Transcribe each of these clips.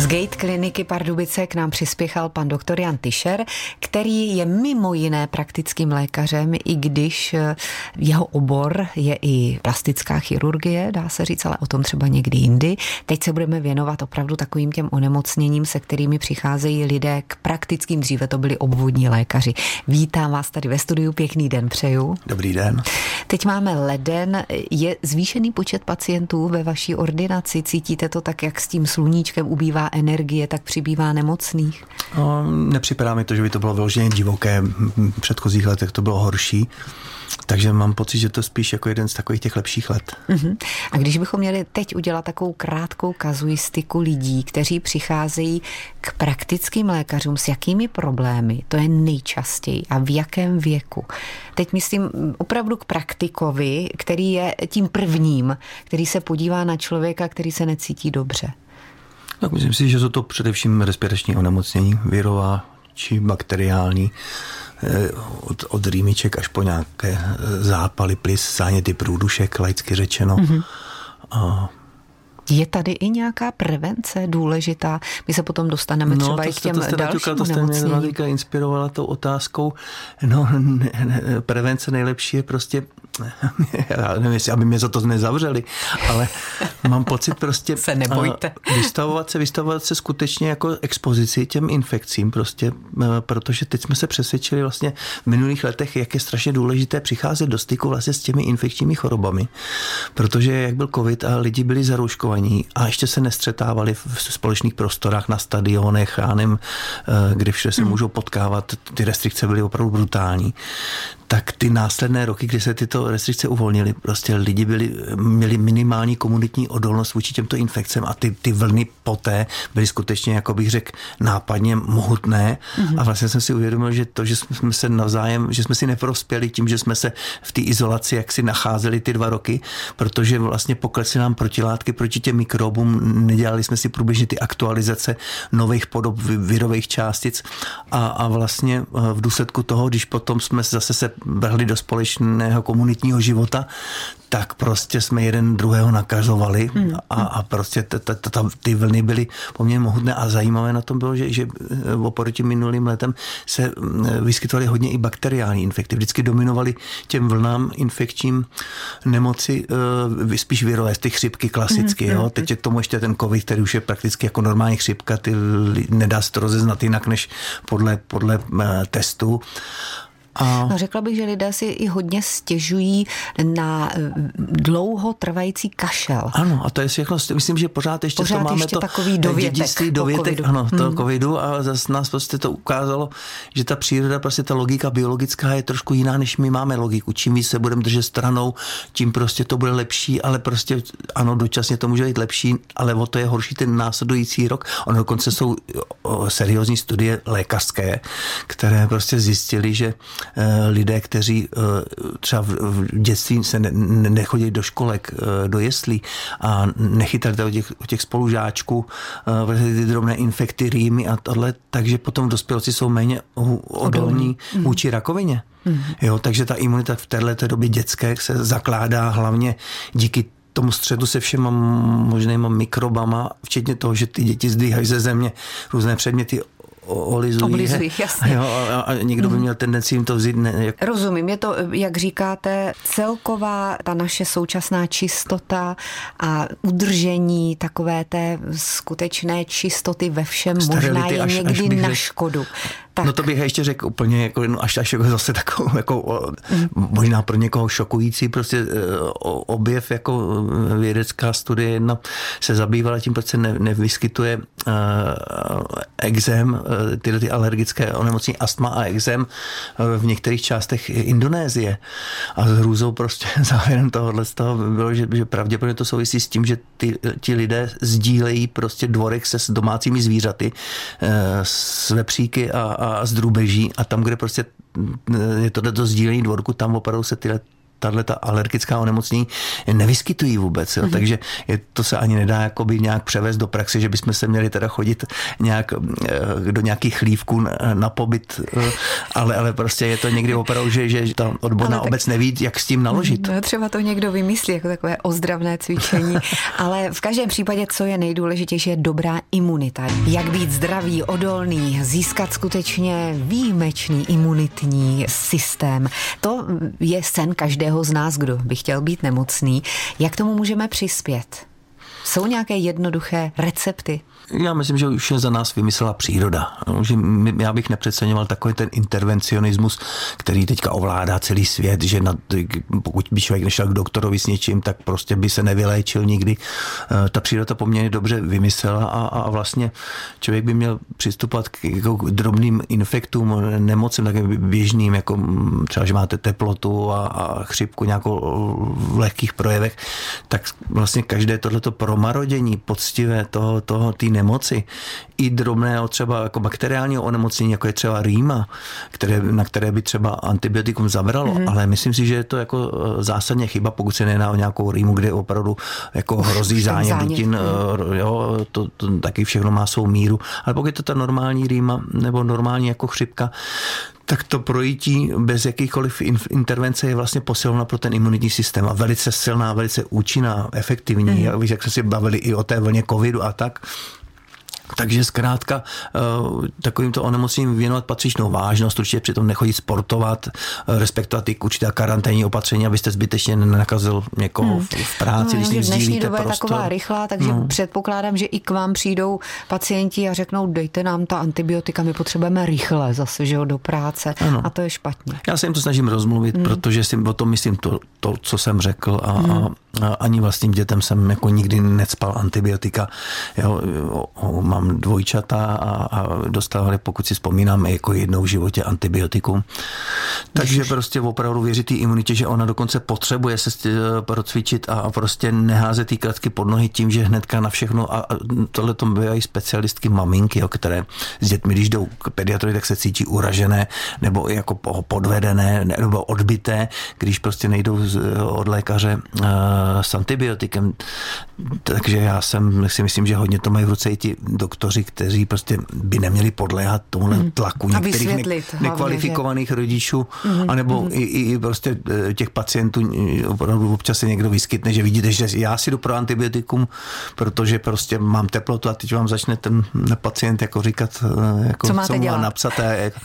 Z Gate kliniky Pardubice k nám přispěchal pan doktor Jan Tischer, který je mimo jiné praktickým lékařem, i když eh, jeho obor je i plastická chirurgie, dá se říct, ale o tom třeba někdy jindy. Teď se budeme věnovat opravdu takovým těm onemocněním, se kterými přicházejí lidé k praktickým, dříve to byli obvodní lékaři. Vítám vás tady ve studiu, pěkný den přeju. Dobrý den. Teď máme leden, je zvýšený počet pacientů ve vaší ordinaci, cítíte to tak, jak s tím sluníčkem ubývá energie, tak přibývá nemocných? No, nepřipadá mi to, že by to bylo vyloženě divoké. V předchozích letech to bylo horší. Takže mám pocit, že to spíš jako jeden z takových těch lepších let. Uh-huh. A když bychom měli teď udělat takovou krátkou kazuistiku lidí, kteří přicházejí k praktickým lékařům, s jakými problémy, to je nejčastěji a v jakém věku. Teď myslím opravdu k praktikovi, který je tím prvním, který se podívá na člověka, který se necítí dobře. Tak myslím si, že jsou to především respirační onemocnění, virová či bakteriální, eh, od, od rýmiček až po nějaké eh, zápaly, plis, záněty průdušek, laicky řečeno. Mm-hmm. A je tady i nějaká prevence důležitá? My se potom dostaneme no, třeba to, i k těm to, to dalším To jste mě inspirovala tou otázkou. No, ne, ne, prevence nejlepší je prostě já nevím, jestli, aby mě za to nezavřeli, ale mám pocit prostě... se nebojte. Vystavovat se, vystavovat se skutečně jako expozici těm infekcím prostě, protože teď jsme se přesvědčili vlastně v minulých letech, jak je strašně důležité přicházet do styku vlastně s těmi infekčními chorobami, protože jak byl covid a lidi byli zarouškovaní a ještě se nestřetávali v společných prostorách na stadionech, já nevím, kde všude se hmm. můžou potkávat, ty restrikce byly opravdu brutální, tak ty následné roky, kdy se tyto restrikce uvolnily, prostě lidi byli, měli minimální komunitní odolnost vůči těmto infekcem a ty, ty vlny poté byly skutečně, jako bych řekl, nápadně mohutné mm-hmm. a vlastně jsem si uvědomil, že to, že jsme se navzájem, že jsme si neprospěli tím, že jsme se v té izolaci jak si nacházeli ty dva roky, protože vlastně poklesly nám protilátky proti těm mikrobům, nedělali jsme si průběžně ty aktualizace nových podob virových částic a, a vlastně eh, v důsledku toho, když potom jsme zase se vrhli do společného komunitního života, tak prostě jsme jeden druhého nakazovali hmm. a, a prostě t, t, t, ty vlny byly poměrně mohutné a zajímavé na tom bylo, že, že eh, oproti minulým letem se mm, vyskytovaly hodně i bakteriální infekty. Vždycky dominovaly těm vlnám infekčním nemoci uh, spíš virové, ty chřipky klasicky. Hmm. Jo? Teď je k tomu ještě ten covid, který už je prakticky jako normální chřipka, ty nedá se to rozeznat jinak než podle, podle testů. A... No, řekla bych, že lidé si i hodně stěžují na eh, dlouho trvající kašel. Ano, a to je všechno, myslím, že pořád ještě pořád to máme ještě to takový dovětek, dovětek ano, hmm. to covidu a zase nás prostě to ukázalo, že ta příroda, prostě ta logika biologická je trošku jiná, než my máme logiku. Čím víc se budeme držet stranou, tím prostě to bude lepší, ale prostě ano, dočasně to může být lepší, ale o to je horší ten následující rok. Ono dokonce jsou seriózní studie lékařské, které prostě zjistili, že Eh, lidé, kteří eh, třeba v dětství se nechodí do školek, eh, do jeslí a nechytali to u těch, těch spolužáčků ty drobné infekty, rýmy a tohle, takže potom v dospělosti jsou méně odolní mhm. vůči rakovině. Mm. Jo, takže ta imunita v této době dětské se zakládá hlavně díky tomu středu se všema možnými mikrobama, včetně toho, že ty děti zdvíhají ze země různé předměty, olizují. Oblizují, jasně. Jo, a, a někdo by mhm. měl tendenci jim to vzít. Ne, jak... Rozumím, je to, jak říkáte, celková ta naše současná čistota a udržení takové té skutečné čistoty ve všem Sterility možná je až, někdy až na škodu. Tak. No to bych ještě řekl úplně jako, no až, až jako zase takovou jako mm. možná pro někoho šokující prostě e, objev jako vědecká studie jedna se zabývala tím, proč se ne, nevyskytuje uh, exém, tyhle ty alergické onemocnění astma a exém v některých částech Indonésie. A s hrůzou prostě závěrem tohohle z toho bylo, že, že pravděpodobně to souvisí s tím, že ty, ti lidé sdílejí prostě dvorek se s domácími zvířaty, uh, s vepříky a, a z drůbeží a tam, kde prostě je to sdílení dvorku, tam opravdu se tyhle tahle ta alergická onemocnění nevyskytují vůbec. Jo. Mm-hmm. Takže je, to se ani nedá jakoby nějak převést do praxe, že bychom se měli teda chodit nějak eh, do nějakých chlívků na, na pobyt, eh, ale, ale prostě je to někdy opravdu, že, že ta odborná tak, obec neví, jak s tím naložit. No, třeba to někdo vymyslí jako takové ozdravné cvičení, ale v každém případě, co je nejdůležitější, je dobrá imunita. Jak být zdravý, odolný, získat skutečně výjimečný imunitní systém. To je sen každého z nás, kdo by chtěl být nemocný. Jak tomu můžeme přispět? Jsou nějaké jednoduché recepty? Já myslím, že už je za nás vymyslela příroda. Že já bych nepřeceňoval takový ten intervencionismus, který teďka ovládá celý svět, že na, pokud by člověk nešel k doktorovi s něčím, tak prostě by se nevyléčil nikdy. Eh, ta příroda poměrně dobře vymyslela a, a vlastně člověk by měl přistupovat k, jako k drobným infektům, nemocem, tak běžným, jako třeba, že máte teplotu a, a chřipku nějakou v lehkých projevech, tak vlastně každé tohleto promarodění poctivé toho, toho, té nemoci, i drobného třeba jako bakteriálního onemocnění, jako je třeba rýma, které, na které by třeba antibiotikum zabralo, mm-hmm. ale myslím si, že je to jako e, zásadně chyba, pokud se nejedná o nějakou rýmu, kde opravdu jako hrozí zánět dutin, mm. jo, to, to, taky všechno má svou míru, ale pokud je to ta normální rýma nebo normální jako chřipka, tak to projítí bez jakýchkoliv intervence je vlastně posilna pro ten imunitní systém a velice silná, velice účinná, efektivní. Mm. Jak jsme si bavili i o té vlně covidu a tak, takže zkrátka eh, takovýmto onemocněním věnovat patřičnou vážnost, určitě přitom nechodit sportovat, eh, respektovat i určitá karanténní opatření, abyste zbytečně nenakazil někoho hmm. v práci, no, když dnešní doba prostor. je taková rychlá, takže no. předpokládám, že i k vám přijdou pacienti a řeknou, dejte nám ta antibiotika, my potřebujeme rychle zase, že jo, do práce ano. a to je špatně. Já se jim to snažím rozmluvit, hmm. protože si o tom myslím to, to co jsem řekl a, hmm. a ani vlastním dětem jsem jako nikdy necpal antibiotika. Jo, mám dvojčata a, a dostávali, pokud si vzpomínám, jako jednou v životě antibiotikum. Takže prostě opravdu věřit té imunitě, že ona dokonce potřebuje se procvičit a prostě neházet ty kratky pod nohy tím, že hnedka na všechno a tohle to bývají specialistky maminky, jo, které s dětmi, když jdou k pediatrovi, tak se cítí uražené nebo jako podvedené nebo odbité, když prostě nejdou od lékaře s antibiotikem. Takže já jsem, si myslím, že hodně to mají v ruce i ti doktoři, kteří prostě by neměli podléhat tomuhle hmm. tlaku některých ne, nekvalifikovaných že... rodičů, hmm. anebo hmm. I, i prostě eh, těch pacientů opravdu občas se někdo vyskytne, že vidíte, že já si jdu pro antibiotikum, protože prostě mám teplotu a teď vám začne ten pacient jako říkat, eh, jako, co, co má napsat. jako,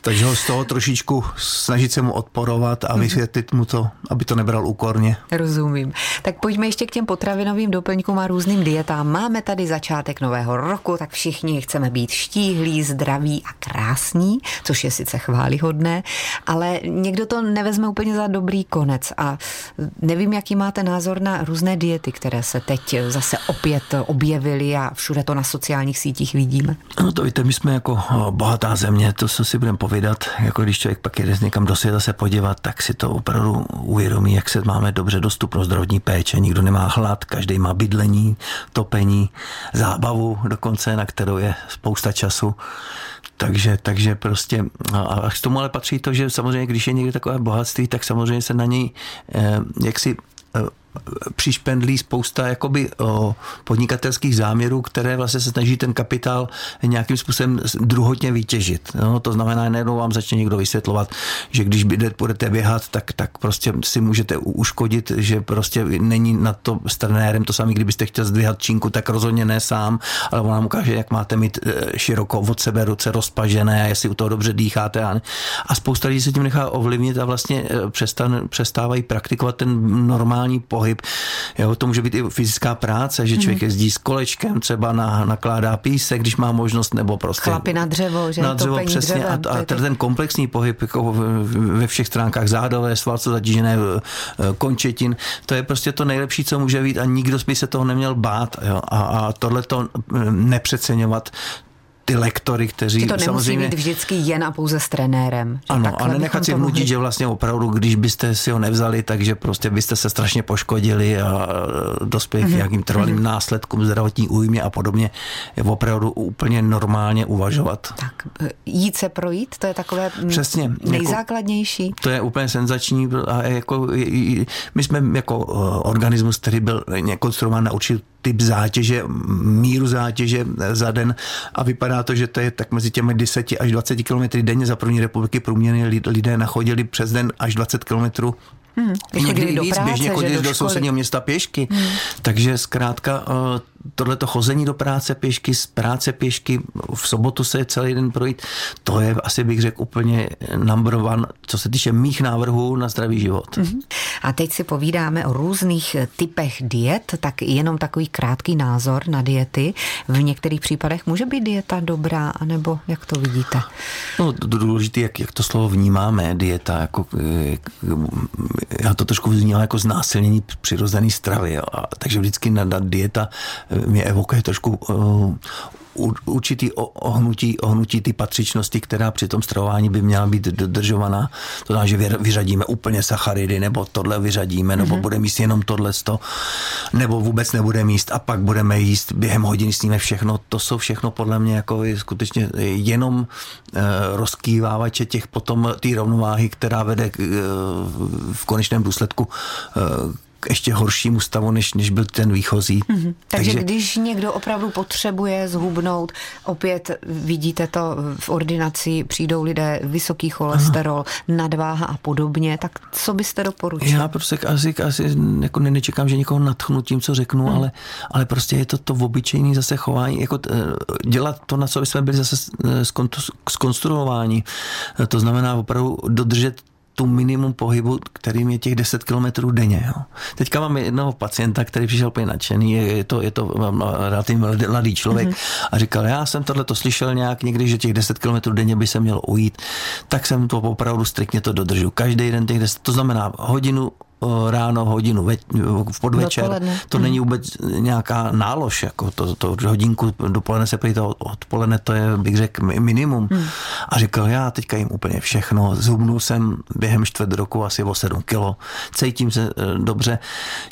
takže ho z toho trošičku snažit se mu odporovat a mhm. vysvětlit mu to, aby to nebral úkorně. Rozumím. Tak pojďme ještě k těm potravinovým doplňkům a různým dietám. Máme tady začátek nového roku, tak všichni chceme být štíhlí, zdraví a krásní, což je sice chválihodné, ale někdo to nevezme úplně za dobrý konec. A nevím, jaký máte názor na různé diety, které se teď zase opět objevily a všude to na sociálních sítích vidíme. No to víte, my jsme jako bohatá země, to co si budeme povídat, jako když člověk pak jede někam do světa se podívat, tak si to opravdu uvědomí, jak se máme dobře dostupnost zdravotní péče, nikdo nemá hlad, každý má bydlení, topení, zábavu dokonce, na kterou je spousta času. Takže, takže prostě, a k tomu ale patří to, že samozřejmě, když je někde takové bohatství, tak samozřejmě se na něj eh, jaksi eh, přišpendlí spousta jakoby podnikatelských záměrů, které vlastně se snaží ten kapitál nějakým způsobem druhotně vytěžit. No, to znamená, nejednou vám začne někdo vysvětlovat, že když budete běhat, tak, tak prostě si můžete uškodit, že prostě není na to s trenérem to samé, kdybyste chtěl zdvihat činku, tak rozhodně ne sám, ale on vám ukáže, jak máte mít e, široko od sebe ruce rozpažené a jestli u toho dobře dýcháte. A, a spousta lidí se tím nechá ovlivnit a vlastně e, přestávají praktikovat ten normální pohyb pohyb. Jo, to může být i fyzická práce, že člověk mhm. jezdí s kolečkem, třeba na, nakládá písek, když má možnost, nebo prostě... Chlapy na dřevo, že? Na dřevo, přesně. Dřevem, a, a ten komplexní pohyb jako ve všech stránkách zádové, svalce zatížené eh, končetin, to je prostě to nejlepší, co může být a nikdo by se toho neměl bát. Jo? A, a tohle to nepřeceňovat, ty lektory, kteří Že to nemusí samozřejmě... být vždycky jen a pouze s trenérem. Ano, a nenechat si vnutit, mohli... že vlastně opravdu, když byste si ho nevzali, takže prostě byste se strašně poškodili a dospěli mm-hmm. k mhm. nějakým trvalým mm-hmm. následkům zdravotní újmě a podobně. Je opravdu úplně normálně uvažovat. Tak jít se projít, to je takové Přesně, jako nejzákladnější. Jako, to je úplně senzační a jako, my jsme jako organismus, který byl konstruován na určitý typ zátěže, míru zátěže za den a vypadá to, že to je tak mezi těmi 10 až 20 km denně za první republiky průměrně lidé nachodili přes den až 20 km Hmm, Někdy víc, práce, běžně chodit do, do sousedního města pěšky. Hmm. Takže zkrátka eh, tohleto chození do práce pěšky, z práce pěšky, v sobotu se celý den projít, to je asi bych řekl úplně number one, co se týče mých návrhů na zdravý život. Mm-hmm. A teď si povídáme o různých typech diet, tak jenom takový krátký názor na diety. V některých případech může být dieta dobrá, anebo jak to vidíte? No, důležité, jak, jak to slovo vnímáme, dieta, jako, já to trošku vnímám jako znásilnění přirozené stravy, jo. A, takže vždycky na, na dieta mě evokuje trošku uh, určitý ohnutí, ohnutí ty patřičnosti, která při tom stravování by měla být dodržovaná. To znamená, že vyřadíme úplně sacharidy, nebo tohle vyřadíme, nebo mm-hmm. budeme jíst jenom tohle, nebo vůbec nebude jíst a pak budeme jíst během hodiny sníme všechno. To jsou všechno podle mě jako skutečně jenom uh, rozkývávače těch potom té rovnováhy, která vede uh, v konečném důsledku uh, ještě horšímu stavu, než, než byl ten výchozí. Mm-hmm. Takže, Takže když někdo opravdu potřebuje zhubnout, opět vidíte to v ordinaci, přijdou lidé, vysoký cholesterol, Aha. nadváha a podobně, tak co byste doporučil? Já prostě asi, asi jako nečekám, že někoho natchnu tím, co řeknu, mm. ale, ale prostě je to to obyčejné zase chování, jako dělat to, na co jsme byli zase skonstruováni. To znamená opravdu dodržet tu minimum pohybu, kterým je těch 10 kilometrů denně. Jo. Teďka mám jednoho pacienta, který přišel úplně nadšený, je, je to, je to relativně mladý člověk mm-hmm. a říkal, já jsem tohle to slyšel nějak někdy, že těch 10 kilometrů denně by se mělo ujít, tak jsem to opravdu striktně to dodržu. Každý den těch 10, to znamená hodinu ráno, hodinu ve, v podvečer. Dopoledne. To není vůbec nějaká nálož, jako to, to hodinku dopoledne se prý to odpoledne, to je, bych řekl, minimum. Hmm. A říkal, já teďka jim úplně všechno, zhubnul jsem během čtvrt roku asi o 7 kilo, cítím se e, dobře,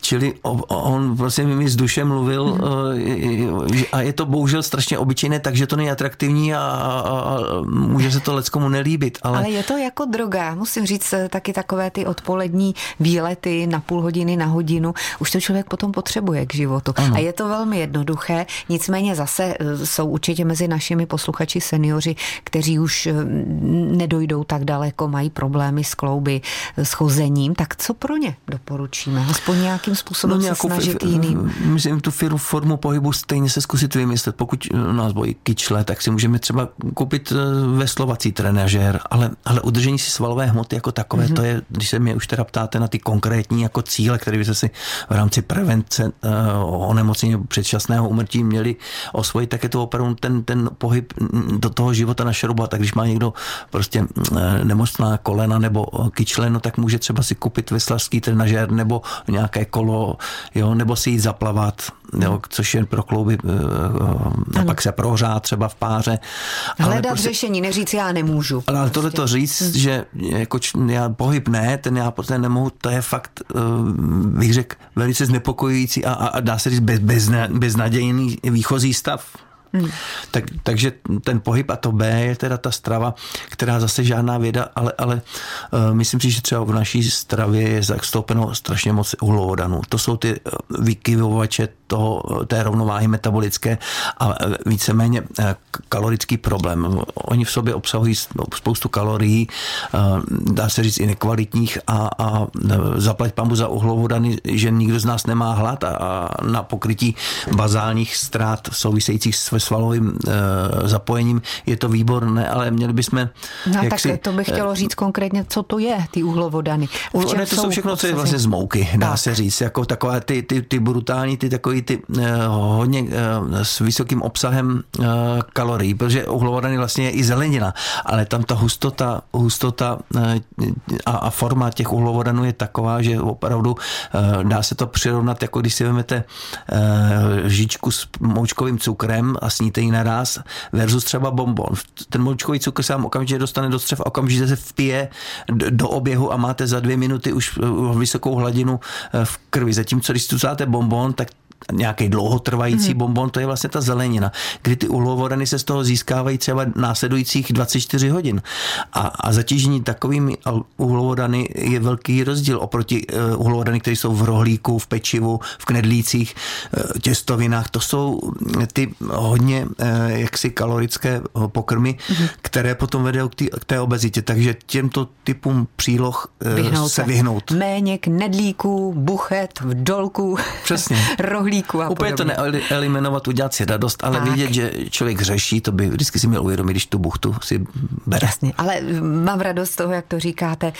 čili on prostě mi z duše mluvil hmm. a je to bohužel strašně obyčejné, takže to není atraktivní a, a, a může se to leckomu nelíbit. Ale... ale je to jako droga, musím říct e, taky takové ty odpolední výlety lety na půl hodiny, na hodinu, už to člověk potom potřebuje k životu. Ano. A je to velmi jednoduché, nicméně zase e, jsou určitě mezi našimi posluchači seniori, kteří už e, nedojdou tak daleko, mají problémy s klouby, e, s chozením, tak co pro ně doporučíme? Aspoň nějakým způsobem no, se snažit jiným. Myslím, tu firmu, formu pohybu stejně se zkusit vymyslet. Pokud nás bojí kyčle, tak si můžeme třeba koupit veslovací trenažér, ale, ale udržení si svalové hmoty jako takové, mm-hmm. to je, když se mě už teda ptáte na ty konkrétní konkrétní jako cíle, které byste si v rámci prevence uh, onemocnění předčasného umrtí měli osvojit, tak je to opravdu ten, ten pohyb do toho života na šrobu. Tak když má někdo prostě uh, nemocná kolena nebo kyčle, no tak může třeba si koupit veslařský trenažér nebo nějaké kolo, jo, nebo si jít zaplavat, jo, což je pro klouby, uh, a pak se prohřát třeba v páře. Hledat prostě, řešení, neříct já nemůžu. Ale prostě. tohle to říct, že jako já pohyb ne, ten já prostě nemohu, to je fakt, eh, bych řekl, velice znepokojující a, a dá se říct bez, bez, beznadějný výchozí stav. Hmm. Tak, takže ten pohyb a to B je teda ta strava, která zase žádná věda, ale, ale uh, myslím si, že třeba v naší stravě je zastoupeno strašně moc uhlovodanů. To jsou ty eh, vykyvovače toho, té rovnováhy metabolické a víceméně kalorický problém. Oni v sobě obsahují spoustu kalorií, dá se říct i nekvalitních a, a zaplať pambu za uhlovodany, že nikdo z nás nemá hlad a, a na pokrytí bazálních ztrát souvisejících s svalovým e, zapojením je to výborné, ale měli bychom... No tak si, to bych chtělo říct konkrétně, co to je, ty uhlovodany. Uhlovodany to jsou všechno, co je vlastně z mouky, dá tak. se říct, jako takové ty, ty, ty brutální, ty takový takový ty uh, hodně uh, s vysokým obsahem uh, kalorií, protože uhlovodany vlastně je i zelenina, ale tam ta hustota, hustota a, a forma těch uhlovodanů je taková, že opravdu dá se to přirovnat, jako když si vezmete žičku s moučkovým cukrem a sníte ji naraz versus třeba bonbon. Ten moučkový cukr se vám okamžitě dostane do střev a okamžitě se vpije do oběhu a máte za dvě minuty už vysokou hladinu v krvi. Zatímco když tu bonbon, tak nějaký dlouhotrvající mm-hmm. bonbon, to je vlastně ta zelenina, kdy ty uhlovodany se z toho získávají třeba následujících 24 hodin. A, a zatížení takovými uhlovodany je velký rozdíl oproti uh, uhlovodany, které jsou v rohlíku, v pečivu, v knedlících, uh, těstovinách. To jsou ty hodně uh, jaksi kalorické pokrmy, mm-hmm. které potom vedou k, tý, k té obezitě. Takže těmto typům příloh uh, vyhnout se vyhnout. Méně knedlíků, buchet, vdolků, Přesně. rohlíku a Úplně podobně. to neeliminovat, udělat si radost, ale tak. vidět, že člověk řeší, to by vždycky si měl uvědomit, když tu buchtu si bere. Jasně, ale mám radost z toho, jak to říkáte,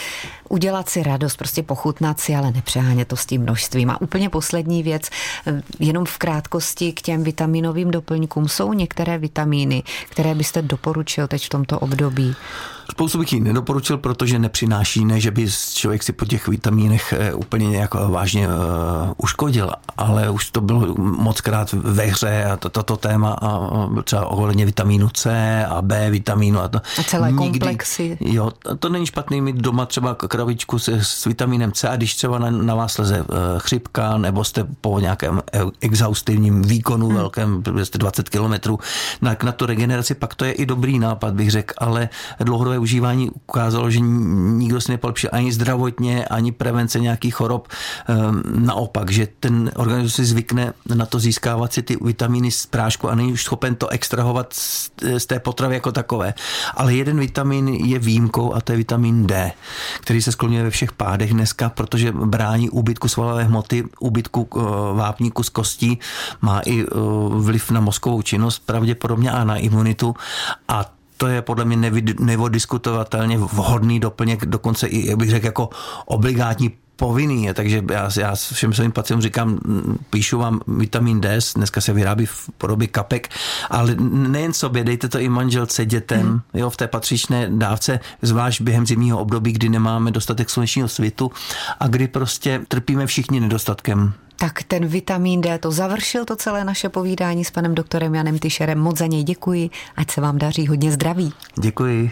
udělat si radost, prostě pochutnat si, ale nepřehánět to s tím množstvím. A úplně poslední věc, jenom v krátkosti k těm vitaminovým doplňkům. Jsou některé vitamíny, které byste doporučil teď v tomto období? Spoustu bych jí nedoporučil, protože nepřináší, ne, že by člověk si po těch vitamínech eh, úplně nějak vážně uh, uškodil, ale už to bylo moc krát ve hře a toto to, to téma a třeba ohledně vitamínu C a B vitamínu a to. A celé nikdy, komplexy. Jo, to není špatný mít doma třeba kravičku s, s vitamínem C a když třeba na, na vás leze chřipka nebo jste po nějakém exhaustivním výkonu hmm. velkém, jste 20 kilometrů, na, na tu regeneraci, pak to je i dobrý nápad, bych řekl, ale dlouhodobé užívání ukázalo, že nikdo si nepolepšil ani zdravotně, ani prevence nějakých chorob. Ehm, naopak, že ten organismus si zvykne na to získávat si ty vitamíny z prášku a není už schopen to extrahovat z té potravy jako takové. Ale jeden vitamin je výjimkou a to je vitamin D, který se skloňuje ve všech pádech dneska, protože brání úbytku svalové hmoty, úbytku eh, vápníku z kostí, má i eh, vliv na mozkovou činnost pravděpodobně a na imunitu a to je podle mě nevodiskutovatelně vhodný doplněk, dokonce i, jak bych řekl, jako obligátní povinný je, takže já, já všem svým pacientům říkám, píšu vám vitamin D, dneska se vyrábí v podobě kapek, ale nejen sobě, dejte to i manželce, dětem, mm. jo, v té patřičné dávce, zvlášť během zimního období, kdy nemáme dostatek slunečního svitu a kdy prostě trpíme všichni nedostatkem tak ten vitamin D to završil to celé naše povídání s panem doktorem Janem Tyšerem. Moc za něj děkuji, ať se vám daří hodně zdraví. Děkuji.